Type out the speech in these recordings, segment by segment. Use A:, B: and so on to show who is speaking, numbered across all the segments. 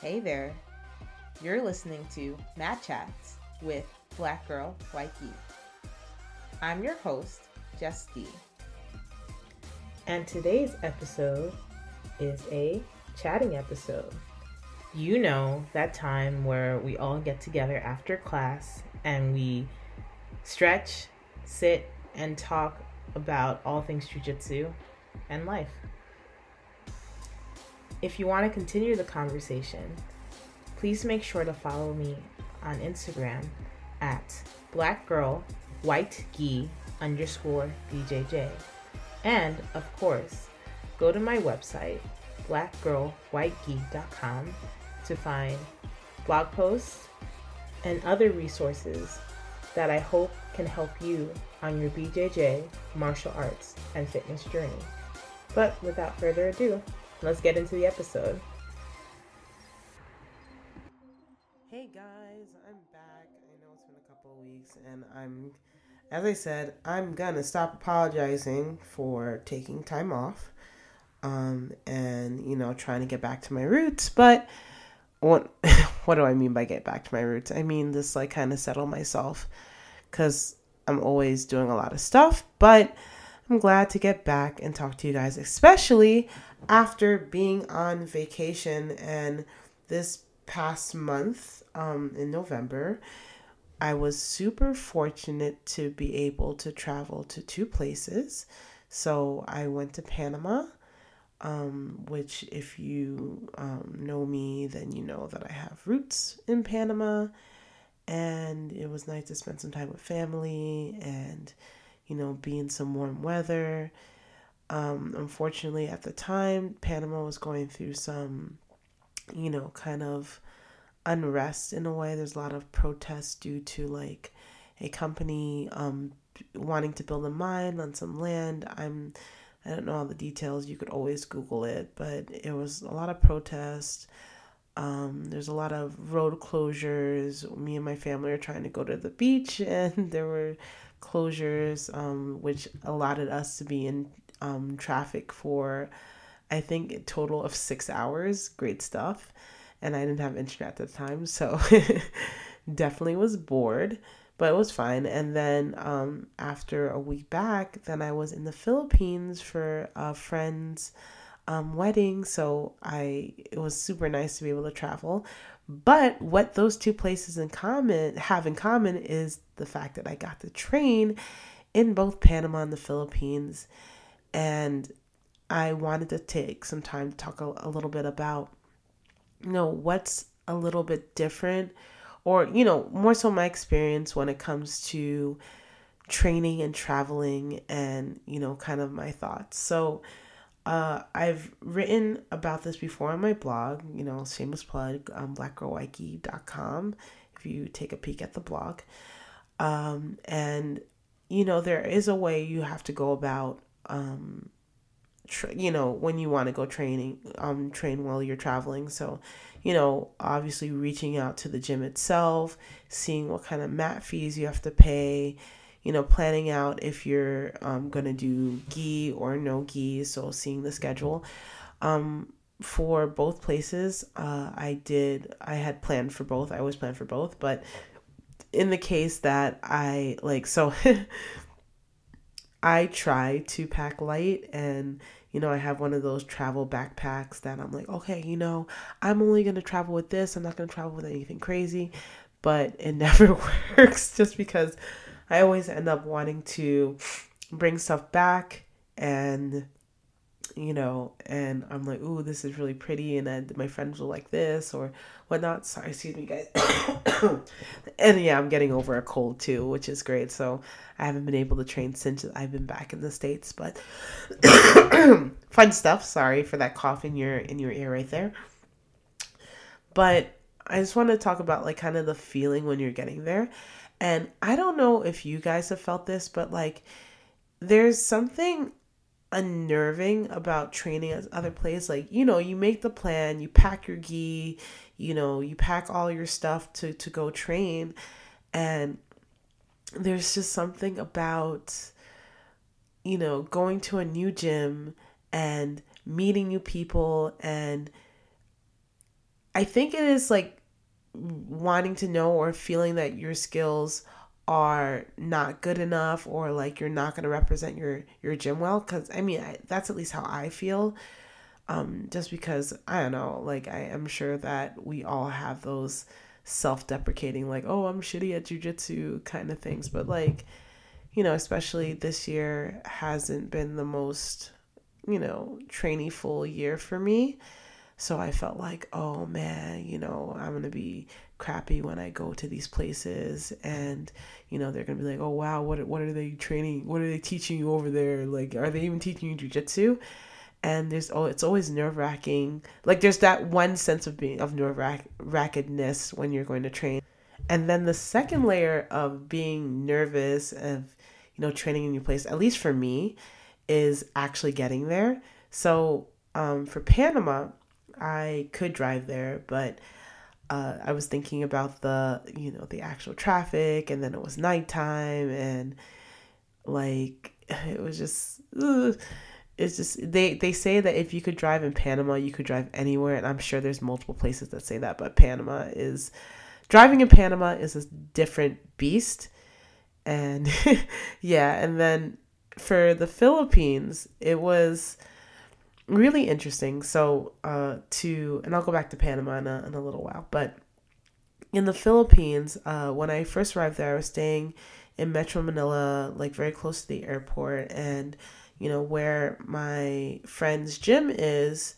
A: Hey there. You're listening to Mat Chats with Black Girl White Gi. I'm your host, Jess D.
B: And today's episode is a chatting episode. You know, that time where we all get together after class and we stretch, sit, and talk about all things jujitsu and life. If you want to continue the conversation, please make sure to follow me on Instagram at blackgirlwhitegi underscore BJJ. And of course, go to my website, blackgirlwhitegi.com, to find blog posts and other resources that I hope can help you on your BJJ, martial arts, and fitness journey. But without further ado, let's get into the episode.
A: Hey guys, I'm back. I know it's been a couple of weeks, and I'm, as I said, I'm gonna stop apologizing for taking time off, um, and you know, trying to get back to my roots. But what, what do I mean by get back to my roots? I mean just like kind of settle myself, because I'm always doing a lot of stuff, but I'm glad to get back and talk to you guys, especially after being on vacation and this past month um, in November. I was super fortunate to be able to travel to two places. So I went to Panama, um, which, if you um, know me, then you know that I have roots in Panama and it was nice to spend some time with family and you know be in some warm weather um, unfortunately at the time panama was going through some you know kind of unrest in a way. There's a lot of protests due to like a company um, wanting to build a mine on some land. I'm i don't know all the details. You could always google it but it was a lot of protests um, there's a lot of road closures. Me and my family are trying to go to the beach, and there were closures, um, which allotted us to be in um, traffic for, I think, a total of six hours. Great stuff. And I didn't have internet at the time, so definitely was bored, but it was fine. And then um, after a week back, then I was in the Philippines for a friend's um, wedding, so I it was super nice to be able to travel. But what those two places in common have in common is the fact that I got to train in both Panama and the Philippines, and I wanted to take some time to talk a, a little bit about, you know, what's a little bit different, or you know, more so my experience when it comes to training and traveling, and you know, kind of my thoughts. So uh, I've written about this before on my blog, you know, shameless plug, um, blackgirlwhitegi.com, if you take a peek at the blog. Um, and, you know, there is a way you have to go about, um, tra- you know, when you want to go training, um, train while you're traveling. So, you know, obviously reaching out to the gym itself, seeing what kind of mat fees you have to pay, you know, planning out if you're um, going to do gi or no gi. So, seeing the schedule. Um, for both places, uh, I did, I had planned for both. I always planned for both. But in the case that I like, so I try to pack light and you know, I have one of those travel backpacks that I'm like, okay, you know, I'm only going to travel with this. I'm not going to travel with anything crazy. But it never works just because I always end up wanting to bring stuff back and you know, and I'm like, ooh, this is really pretty, and then my friends will like this or whatnot. Sorry, excuse me, guys. and yeah, I'm getting over a cold too, which is great. So I haven't been able to train since I've been back in the states, but fun stuff. Sorry for that cough in your in your ear right there. But I just want to talk about like kind of the feeling when you're getting there. And I don't know if you guys have felt this, but like there's something unnerving about training at other places. Like, you know, you make the plan, you pack your gi, you know, you pack all your stuff to, to go train. And there's just something about, you know, going to a new gym and meeting new people and I think it is like wanting to know or feeling that your skills are not good enough or like you're not going to represent your your gym well cuz I mean I, that's at least how I feel. Um just because I don't know like I am sure that we all have those self-deprecating like oh I'm shitty at jujitsu kind of things. But like you know especially this year hasn't been the most you know trainy full year for me. So I felt like, oh man, you know, I'm going to be crappy when I go to these places and, you know, they're to be like, oh wow, what, what are they training? What are they teaching you over there? Like, are they even teaching you jujitsu? And there's, oh, it's always nerve wracking. Like, there's that one sense of being, of nerve wrackedness when you're going to train. And then the second layer of being nervous, of, you know, training in new place, at least for me, is actually getting there. So, um, for Panama, I could drive there, but uh, I was thinking about the you know the actual traffic, and then it was nighttime, and like it was just. Ugh. It's just they they say that if you could drive in Panama, you could drive anywhere, and I'm sure there's multiple places that say that, but Panama is driving in Panama is a different beast, and yeah, and then for the Philippines, it was really interesting. So, uh, to, and I'll go back to Panama in a, in a little while, but in the Philippines, uh, when I first arrived there, I was staying in Metro Manila, like very close to the airport, and you know where my friend's gym is.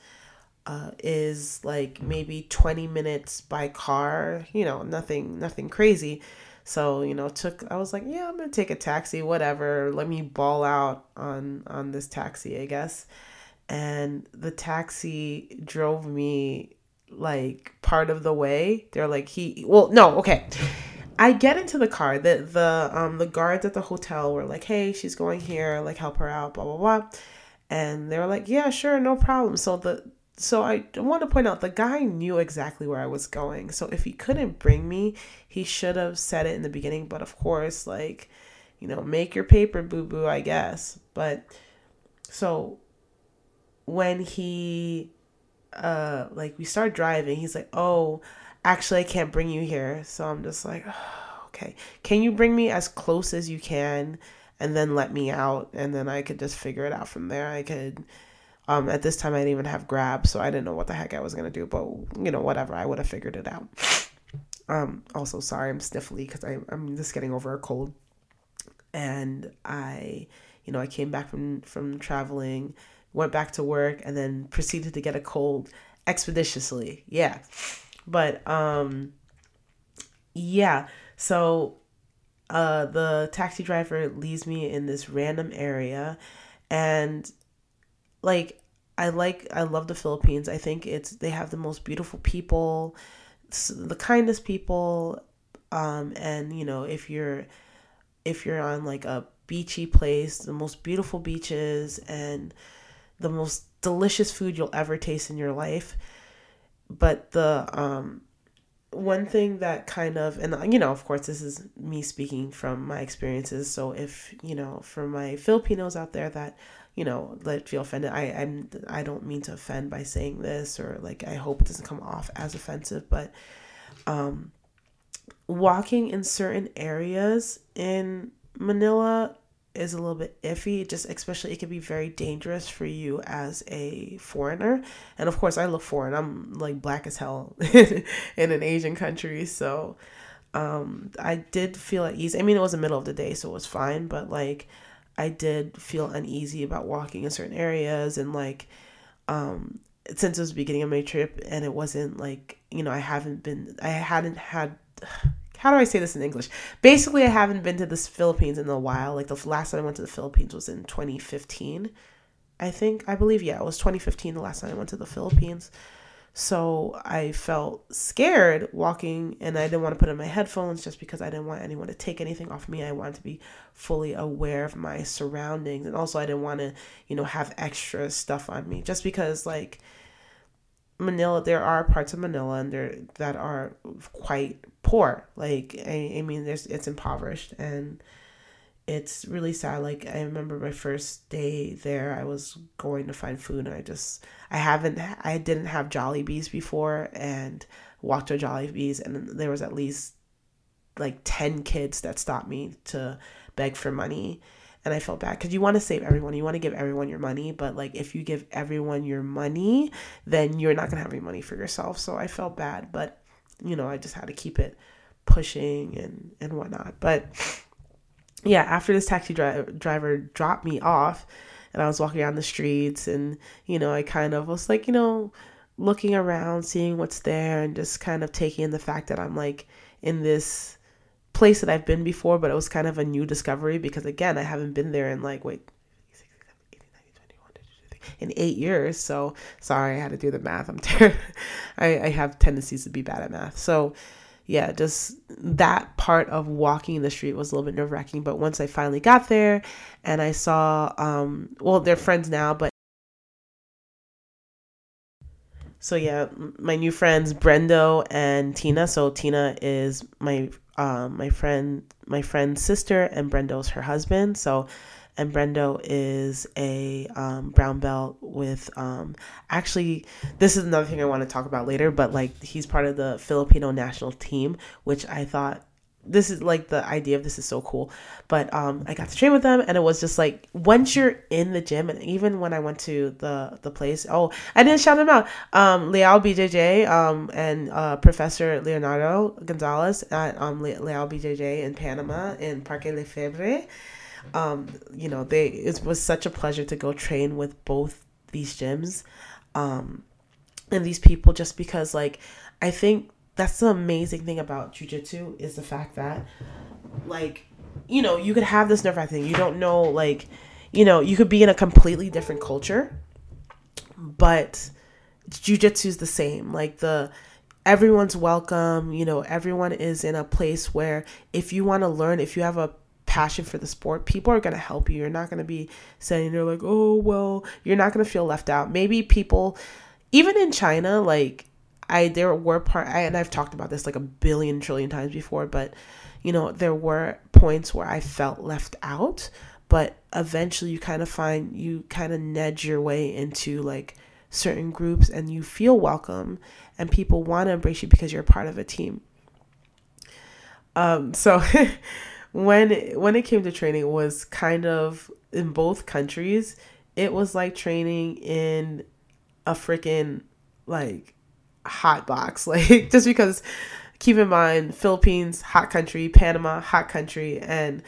A: Uh, is like maybe 20 minutes by car you know nothing nothing crazy so you know took i was like yeah i'm gonna take a taxi whatever let me ball out on on this taxi i guess and the taxi drove me like part of the way. They're like he well no, okay. I get into the car. The the um the guards at the hotel were like, "Hey, she's going here. Like help her out, blah blah blah." And they were like, "Yeah, sure, no problem." So the so I want to point out the guy knew exactly where I was going. So if he couldn't bring me, he should have said it in the beginning, but of course, like, you know, make your paper boo boo, I guess. But so when he uh like we start driving he's like oh actually i can't bring you here. So i'm just like oh, okay. Can you bring me as close as you can and then let me out? And then i could just figure it out from there. I could um at this time i didn't even have grab so i didn't know what the heck i was gonna do but you know whatever. I would have figured it out. Um also sorry i'm sniffly because i'm just getting over a cold. And i you know i came back from from traveling went back to work, and then proceeded to get a cold expeditiously. Yeah. But um yeah, so uh the taxi driver leaves me in this random area and like I like I love the Philippines. I think it's they have the most beautiful people, the kindest people um and you know, if you're if you're on like a beachy place, the most beautiful beaches and the most delicious food you'll ever taste in your life. But the um, one thing that kind of, and you know, of course, this is me speaking from my experiences. So if you know, for my Filipinos out there that you know that feel offended, I I'm I don't mean to offend by saying this, or like I hope it doesn't come off as offensive, but um, walking in certain areas in Manila is a little bit iffy just especially it can be very dangerous for you as a foreigner. And of course i look foreign. I'm like black as hell in an asian country. So um i did feel at ease. I mean it was the middle of the day so it was fine but like i did feel uneasy about walking in certain areas and like um since it was beginning of my trip and it wasn't like you know i haven't been i hadn't had how do I say this in English? Basically, I haven't been to the Philippines in a while. Like the last time I went to the Philippines was in 2015. I think, I believe, yeah, it was 2015 the last time I went to the Philippines. So I felt scared walking and I didn't want to put in my headphones just because I didn't want anyone to take anything off me. I wanted to be fully aware of my surroundings. And also, I didn't want to, you know, have extra stuff on me just because, like, Manila, there are parts of Manila and there that are quite poor. Like I, I mean, there's it's impoverished, and it's really sad. Like I remember my first day there, I was going to find food, and I just I haven't I didn't have Jollibees before, and walked to Jollibees, and there was at least like ten kids that stopped me to beg for money, and I felt bad because you want to save everyone, you want to give everyone your money, but like if you give everyone your money, then you're not gonna have any money for yourself. So I felt bad, but you know I just had to keep it pushing and and whatnot, but yeah, after this taxi dri- driver dropped me off and I was walking around the streets and, you know, I kind of was like, you know, looking around, seeing what's there and just kind of taking in the fact that I'm like in this place that I've been before, but it was kind of a new discovery because again, I haven't been there in like, wait, in eight years. So sorry, I had to do the math. I'm terrible. I, I have tendencies to be bad at math. So yeah, just that part of walking the street was a little bit nerve wracking. But once I finally got there and I saw, um, well, they're friends now, but so yeah, my new friends Brendo and Tina. So Tina is my um, my friend my friend's sister, and Brendo's her husband. So and Brendo is a um, brown belt with um, actually this is another thing I want to talk about later, but like he's part of the Filipino national team, which I thought this is like the idea of this is so cool. But um, I got to train with them, and it was just like once you're in the gym, and even when I went to the the place, oh, I didn't shout them out. Um, Leal BJJ um, and uh, Professor Leonardo Gonzalez at um, Leal BJJ in Panama in Parque Lefevre um, you know, they it was such a pleasure to go train with both these gyms, um, and these people just because like I think that's the amazing thing about jujitsu is the fact that like you know you could have this nerve thing you don't know like you know you could be in a completely different culture but jujitsu is the same like the everyone's welcome you know everyone is in a place where if you want to learn if you have a passion for the sport, people are going to help you. You're not going to be saying, you're like, oh, well, you're not going to feel left out. Maybe people, even in China, like, I, there were part, I, and I've talked about this like a billion trillion times before, but, you know, there were points where I felt left out, but eventually you kind of find, you kind of nudge your way into like certain groups and you feel welcome and people want to embrace you because you're part of a team. Um, so when when it came to training, it was kind of in both countries. It was like training in a freaking like hot box, like just because. Keep in mind, Philippines, hot country, Panama, hot country, and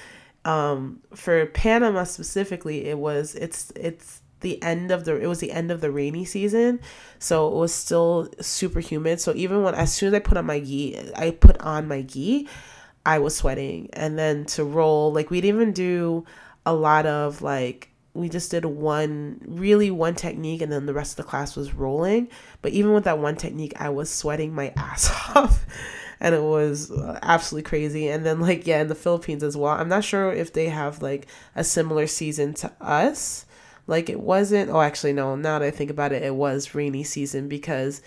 A: um, for Panama specifically, it was it's it's the end of the it was the end of the rainy season so it was still super humid so even when as soon as i put on my gi i put on my gi I was sweating. And then to roll, like we'd even do a lot of like we just did one really one technique and then the rest of the class was rolling. But even with that one technique, I was sweating my ass off. and it was uh, absolutely crazy. And then like yeah, in the Philippines as well. I'm not sure if they have like a similar season to us. Like it wasn't oh actually no, now that I think about it, it was rainy season because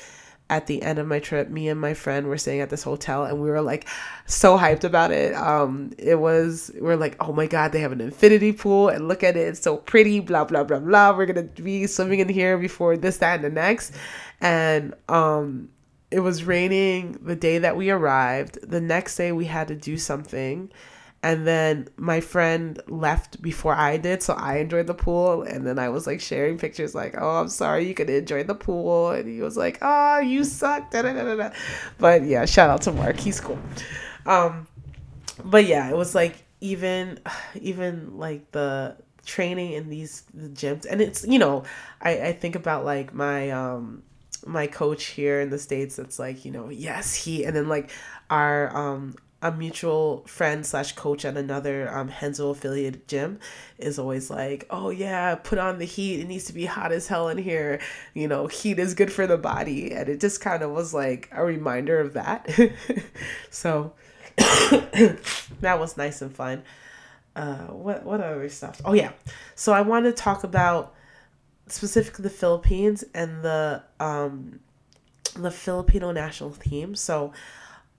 A: at the end of my trip, me and my friend were staying at this hotel and we were like so hyped about it. Um, it was, we are like, oh my God, they have an infinity pool and look at it. It's so pretty, blah, blah, blah, blah. We're going to be swimming in here before this, that, and the next. And, um, it was raining the day that we arrived. The next day we had to do something and then my friend left before I did, so I enjoyed the pool. And then I was like sharing pictures, like, "Oh, I'm sorry, you could enjoy the pool." And he was like, "Oh, you suck." Da, da, da, da. But yeah, shout out to Mark, he's cool. Um, but yeah, it was like even, even like the training in these the gyms, and it's you know, I I think about like my um my coach here in the states. It's like you know, yes, he, and then like our um a mutual friend slash coach at another um, Renzo affiliated gym is always like, oh yeah, put on the heat. It needs to be hot as hell in here. You know, heat is good for the body. And it just kind of was like a reminder of that. so that was nice and fun. Uh, what, what other stuff? Oh yeah. So I want to talk about specifically the Philippines and the, um, the Filipino national team. So,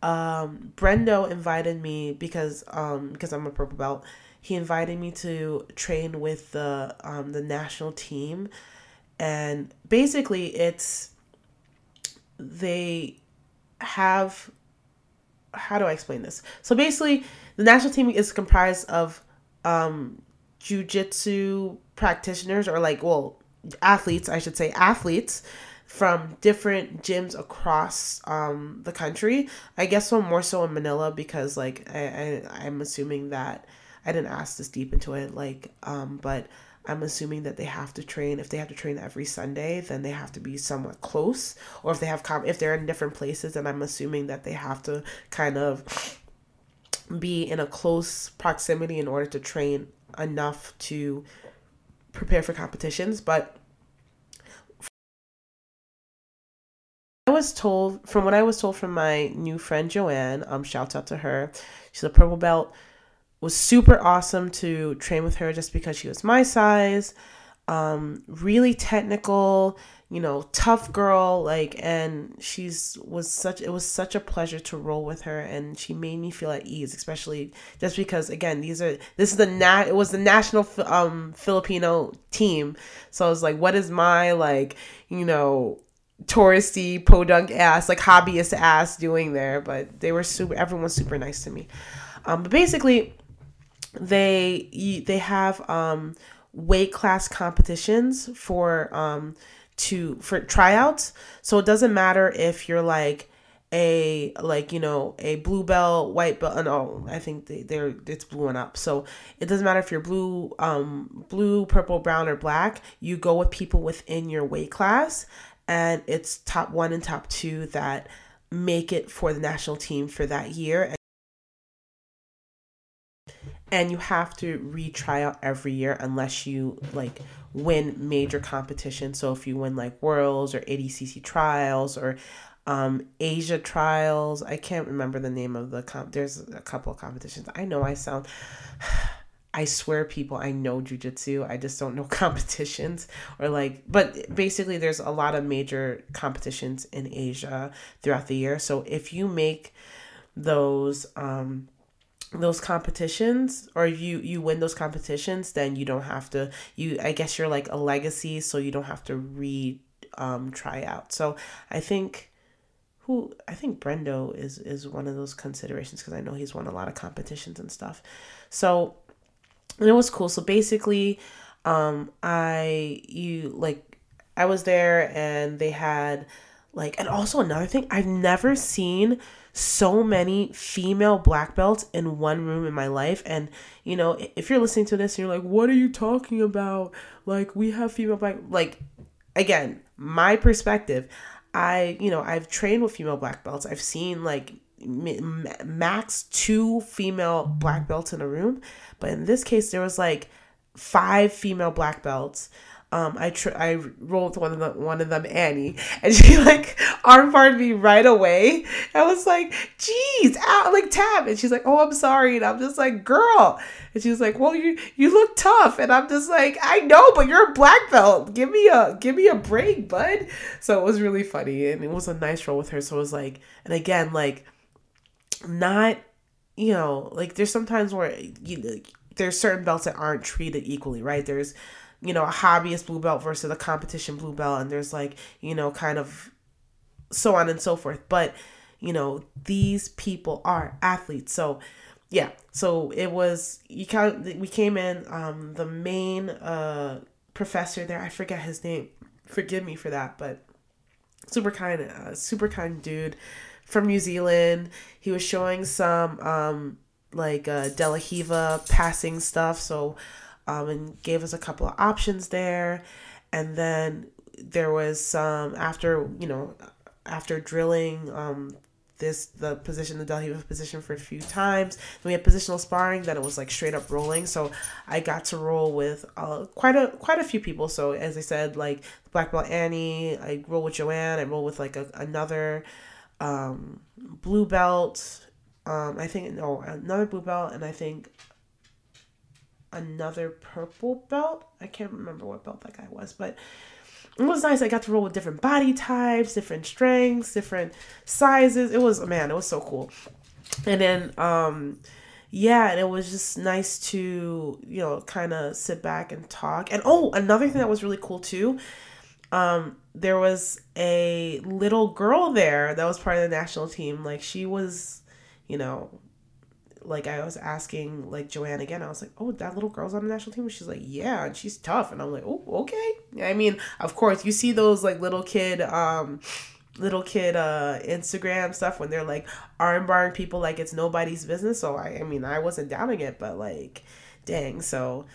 A: um, Brendo invited me because um, because I'm a purple belt. he invited me to train with the um, the national team, and basically it's they have how do I explain this? So basically, the national team is comprised of um, jujitsu practitioners or like well athletes, I should say athletes from different gyms across um, the country. I guess so more so in Manila because like I, I I'm assuming that I didn't ask this deep into it like um, but I'm assuming that they have to train. If they have to train every Sunday, then they have to be somewhat close. Or if they have com- if they're in different places, then I'm assuming that they have to kind of be in a close proximity in order to train enough to prepare for competitions. But I was told from what I was told from my new friend Joanne. Um, shout out to her. She's a purple belt was super awesome to train with her just because she was my size. Um, really technical, you know, tough girl, like, and she's was such, it was such a pleasure to roll with her and she made me feel at ease, especially just because, again, these are, this is the nat, it was the national, um, Filipino team. So I was like, what is my, like, you know, touristy podunk ass, like hobbyist ass doing there? But they were super, everyone's super nice to me. Um, but basically, they they have um, weight class competitions for um, to for tryouts. So it doesn't matter if you're like a like you know a blue belt white belt no i think they, they're it's blue and up so it doesn't matter if you're blue um blue purple brown or black you go with people within your weight class and it's top one and top two that make it for the national team for that year and you have to retry out every year unless you like win major competitions. So if you win like worlds or ADCC trials or um, Asia trials, I can't remember the name of the comp. There's a couple of competitions. I know I sound. I swear, people, I know jujitsu. I just don't know competitions or like, but basically, there's a lot of major competitions in Asia throughout the year. So if you make those, um, those competitions or you you win those competitions then you don't have to you i guess you're like a legacy so you don't have to re um try out so i think who i think brendo is is one of those considerations because i know he's won a lot of competitions and stuff so and it was cool so basically um i you like i was there and they had like and also another thing i've never seen so many female black belts in one room in my life. And, you know, if you're listening to this and you're like, what are you talking about? Like, we have female black, like, again, my perspective, I, you know, I've trained with female black belts. I've seen like max two female black belts in a room. But in this case, there was like five female black belts um, I tr- I rolled one of them, one of them, Annie, and she like armbarred me right away. I was like, "Geez, out like tap," and she's like, "Oh, I'm sorry," and I'm just like, "Girl," and she was like, "Well, you you look tough," and I'm just like, "I know, but you're a black belt. Give me a give me a break, bud." So it was really funny, and it was a nice roll with her. So it was like, and again, like, not you know, like there's sometimes where you there's certain belts that aren't treated equally, right? There's you know, a hobbyist blue belt versus a competition blue belt, and there's like, you know, kind of so on and so forth. But, you know, these people are athletes. So, yeah. So it was you count we came in um the main uh professor there, I forget his name. Forgive me for that, but super kind uh, super kind dude from New Zealand. He was showing some um like uh De La Riva passing stuff. So um, and gave us a couple of options there. And then there was some after you know after drilling um, this the position the De La Riva position for a few times. Then we had positional sparring. Then it was like straight up rolling. So I got to roll with uh, quite a quite a few people. So as I said, like black belt Annie, I roll with Joanne. I roll with like a, another um, blue belt. Um, I think no another blue belt, and I think another purple belt. I can't remember what belt that guy was, but it was nice. I got to roll with different body types, different strengths, different sizes. It was man, it was so cool. And then um yeah, and it was just nice to, you know, kind of sit back and talk. And oh, another thing that was really cool too, um, there was a little girl there that was part of the national team. Like she was, you know, like I was asking like Joanne again, I was like, Oh, that little girl's on the national team? She's like, Yeah, and she's tough. And I'm like, Oh, okay. I mean, of course, you see those like little kid um little kid uh Instagram stuff when they're like arm barring people like it's nobody's business. So I I mean I wasn't doubting it, but like dang, so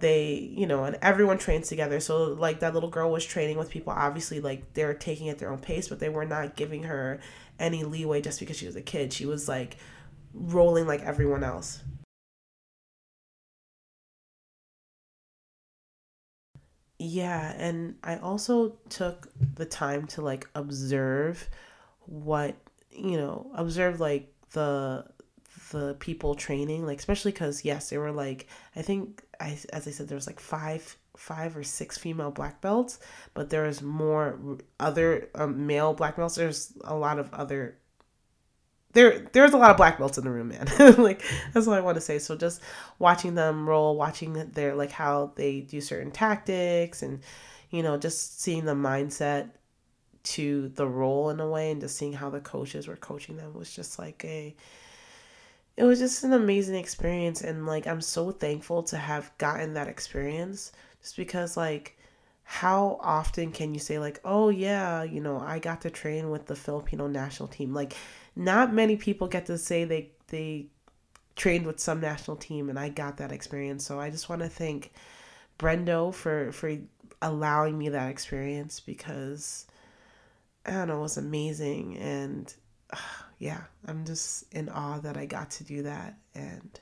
A: they you know and everyone trains together. So like that little girl was training with people obviously like they're taking at their own pace but they were not giving her any leeway just because she was a kid. She was like rolling like everyone else. Yeah and i also took the time to like observe what you know observe like the the people training like especially because yes they were like i think I, as i said there was like five five or six female black belts but there was more other um, male black belts. There's a lot of other there there's a lot of black belts in the room man. Like that's what i want to say. So just watching them roll watching their like how they do certain tactics and you know just seeing the mindset to the role in a way and just seeing how the coaches were coaching them was just like a it was just an amazing experience and like i'm so thankful to have gotten that experience just because like how often can you say like oh yeah you know i got to train with the filipino national team like not many people get to say they they trained with some national team and I got that experience. So I just want to thank Brendo for for allowing me that experience because I don't know, it was amazing and yeah, I'm just in awe that I got to do that and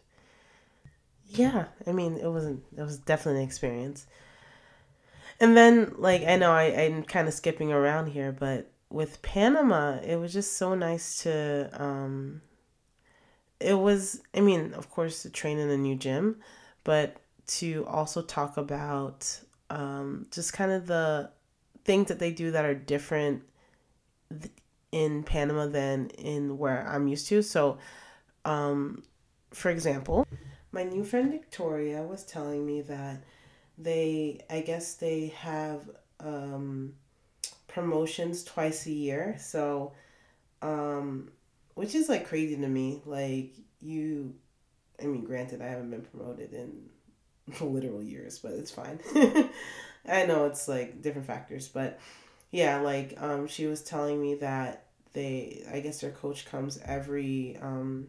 A: yeah, I mean, it wasn't it was definitely an experience. And then like I know I I'm kind of skipping around here, but with Panama, it was just so nice to um it was I mean, of course to train in a new gym, but to also talk about um just kind of the things that they do that are different in Panama than in where I'm used to. So um for example, my new friend Victoria was telling me that they I guess they have um promotions twice a year. So, um, which is like crazy to me. Like, you, I mean, granted, I haven't been promoted in literal years, but it's fine. I know it's like different factors, but yeah, like, um, she was telling me that they, I guess their coach comes every, um,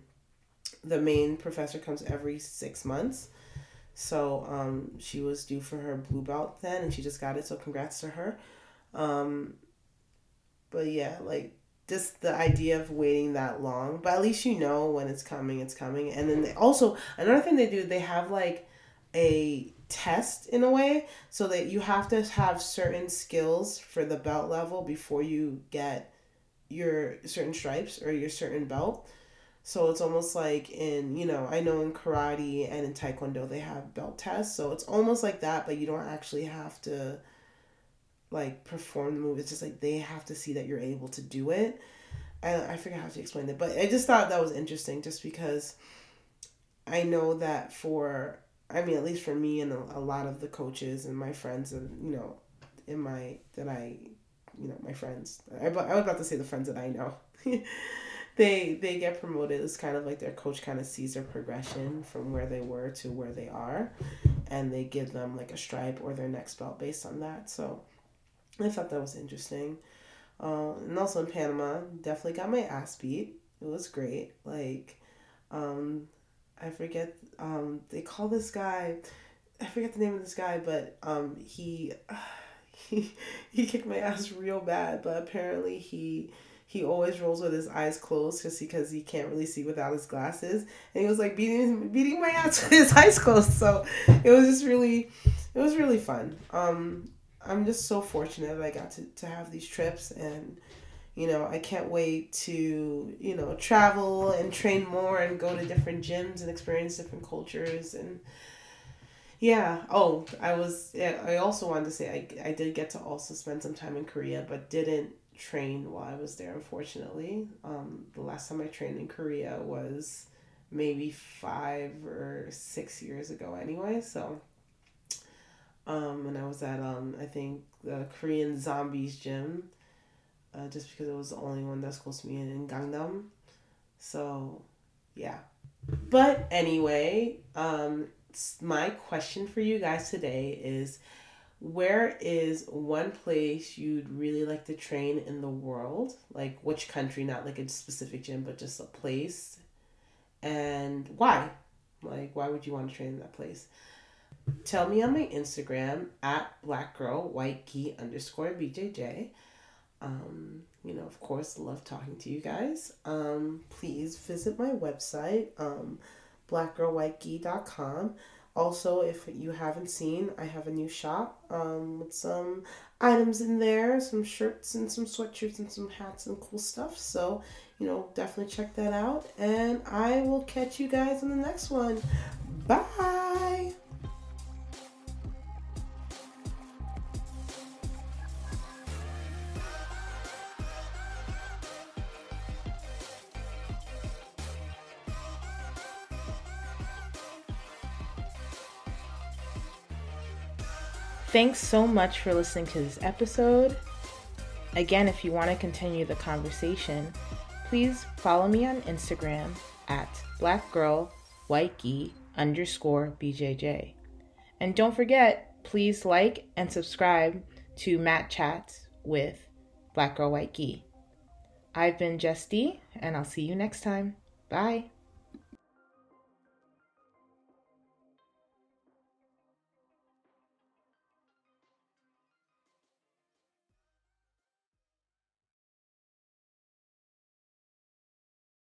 A: the main professor comes every six months. So um, she was due for her blue belt then, and she just got it. So congrats to her. Um, but yeah, like just the idea of waiting that long. But at least you know when it's coming, it's coming. And then they also another thing they do, they have like a test in a way so that you have to have certain skills for the belt level before you get your certain stripes or your certain belt. So it's almost like in, you know, I know in karate and in taekwondo they have belt tests. So it's almost like that, but you don't actually have to like perform the move. It's just like they have to see that you're able to do it. I I forget how to explain it, but I just thought that was interesting, just because I know that for I mean at least for me and a, lot of the coaches and my friends and you know in my that I you know my friends I, I was about to say the friends that I know. they they get promoted it's kind of like their coach kind of sees their progression from where they were to where they are and they give them like a stripe or their next belt based on that so I thought that was interesting. Uh, and also in Panama, definitely got my ass beat. It was great. Like, um, I forget, um, they call this guy, I forget the name of this guy, but um, he, he, he kicked my ass real bad, but apparently he, he always rolls with his eyes closed just because he can't really see without his glasses. And he was like beating beating my ass with his eyes closed. So it was just really it was really fun. Um I'm just so fortunate that I got to, to have these trips and you know, I can't wait to, you know, travel and train more and go to different gyms and experience different cultures and yeah. Oh, I was I also wanted to say I, I did get to also spend some time in Korea but didn't train while I was there unfortunately. Um the last time I trained in Korea was maybe five or six years ago anyway. So, um, and I was at um, I think the Korean Zombies gym, uh, just because it was the only one that's close to me in Gangnam. So, yeah. But anyway, um, my question for you guys today is where is one place you'd really like to train in the world? Like which country, not like a specific gym, but just a place. And why? Like, why would you want to train in that place? Tell me on my Instagram at black girl white gi underscore BJJ. Um, you know, of course, love talking to you guys. Um, please visit my website, um, blackgirlwhitegi.com. Also, if you haven't seen, I have a new shop um, with some items in there, some shirts and some sweatshirts and some hats and cool stuff. So, you know, definitely check that out. And I will catch you guys in the next one. Bye.
B: Thanks so much for listening to this episode. Again, if you want to continue the conversation, please follow me on Instagram at blackgirlwhitegi underscore BJJ. And don't forget, please like and subscribe to Mat Chats with Black Girl White Gi. I've been Jess D, and I'll see you next time. Bye.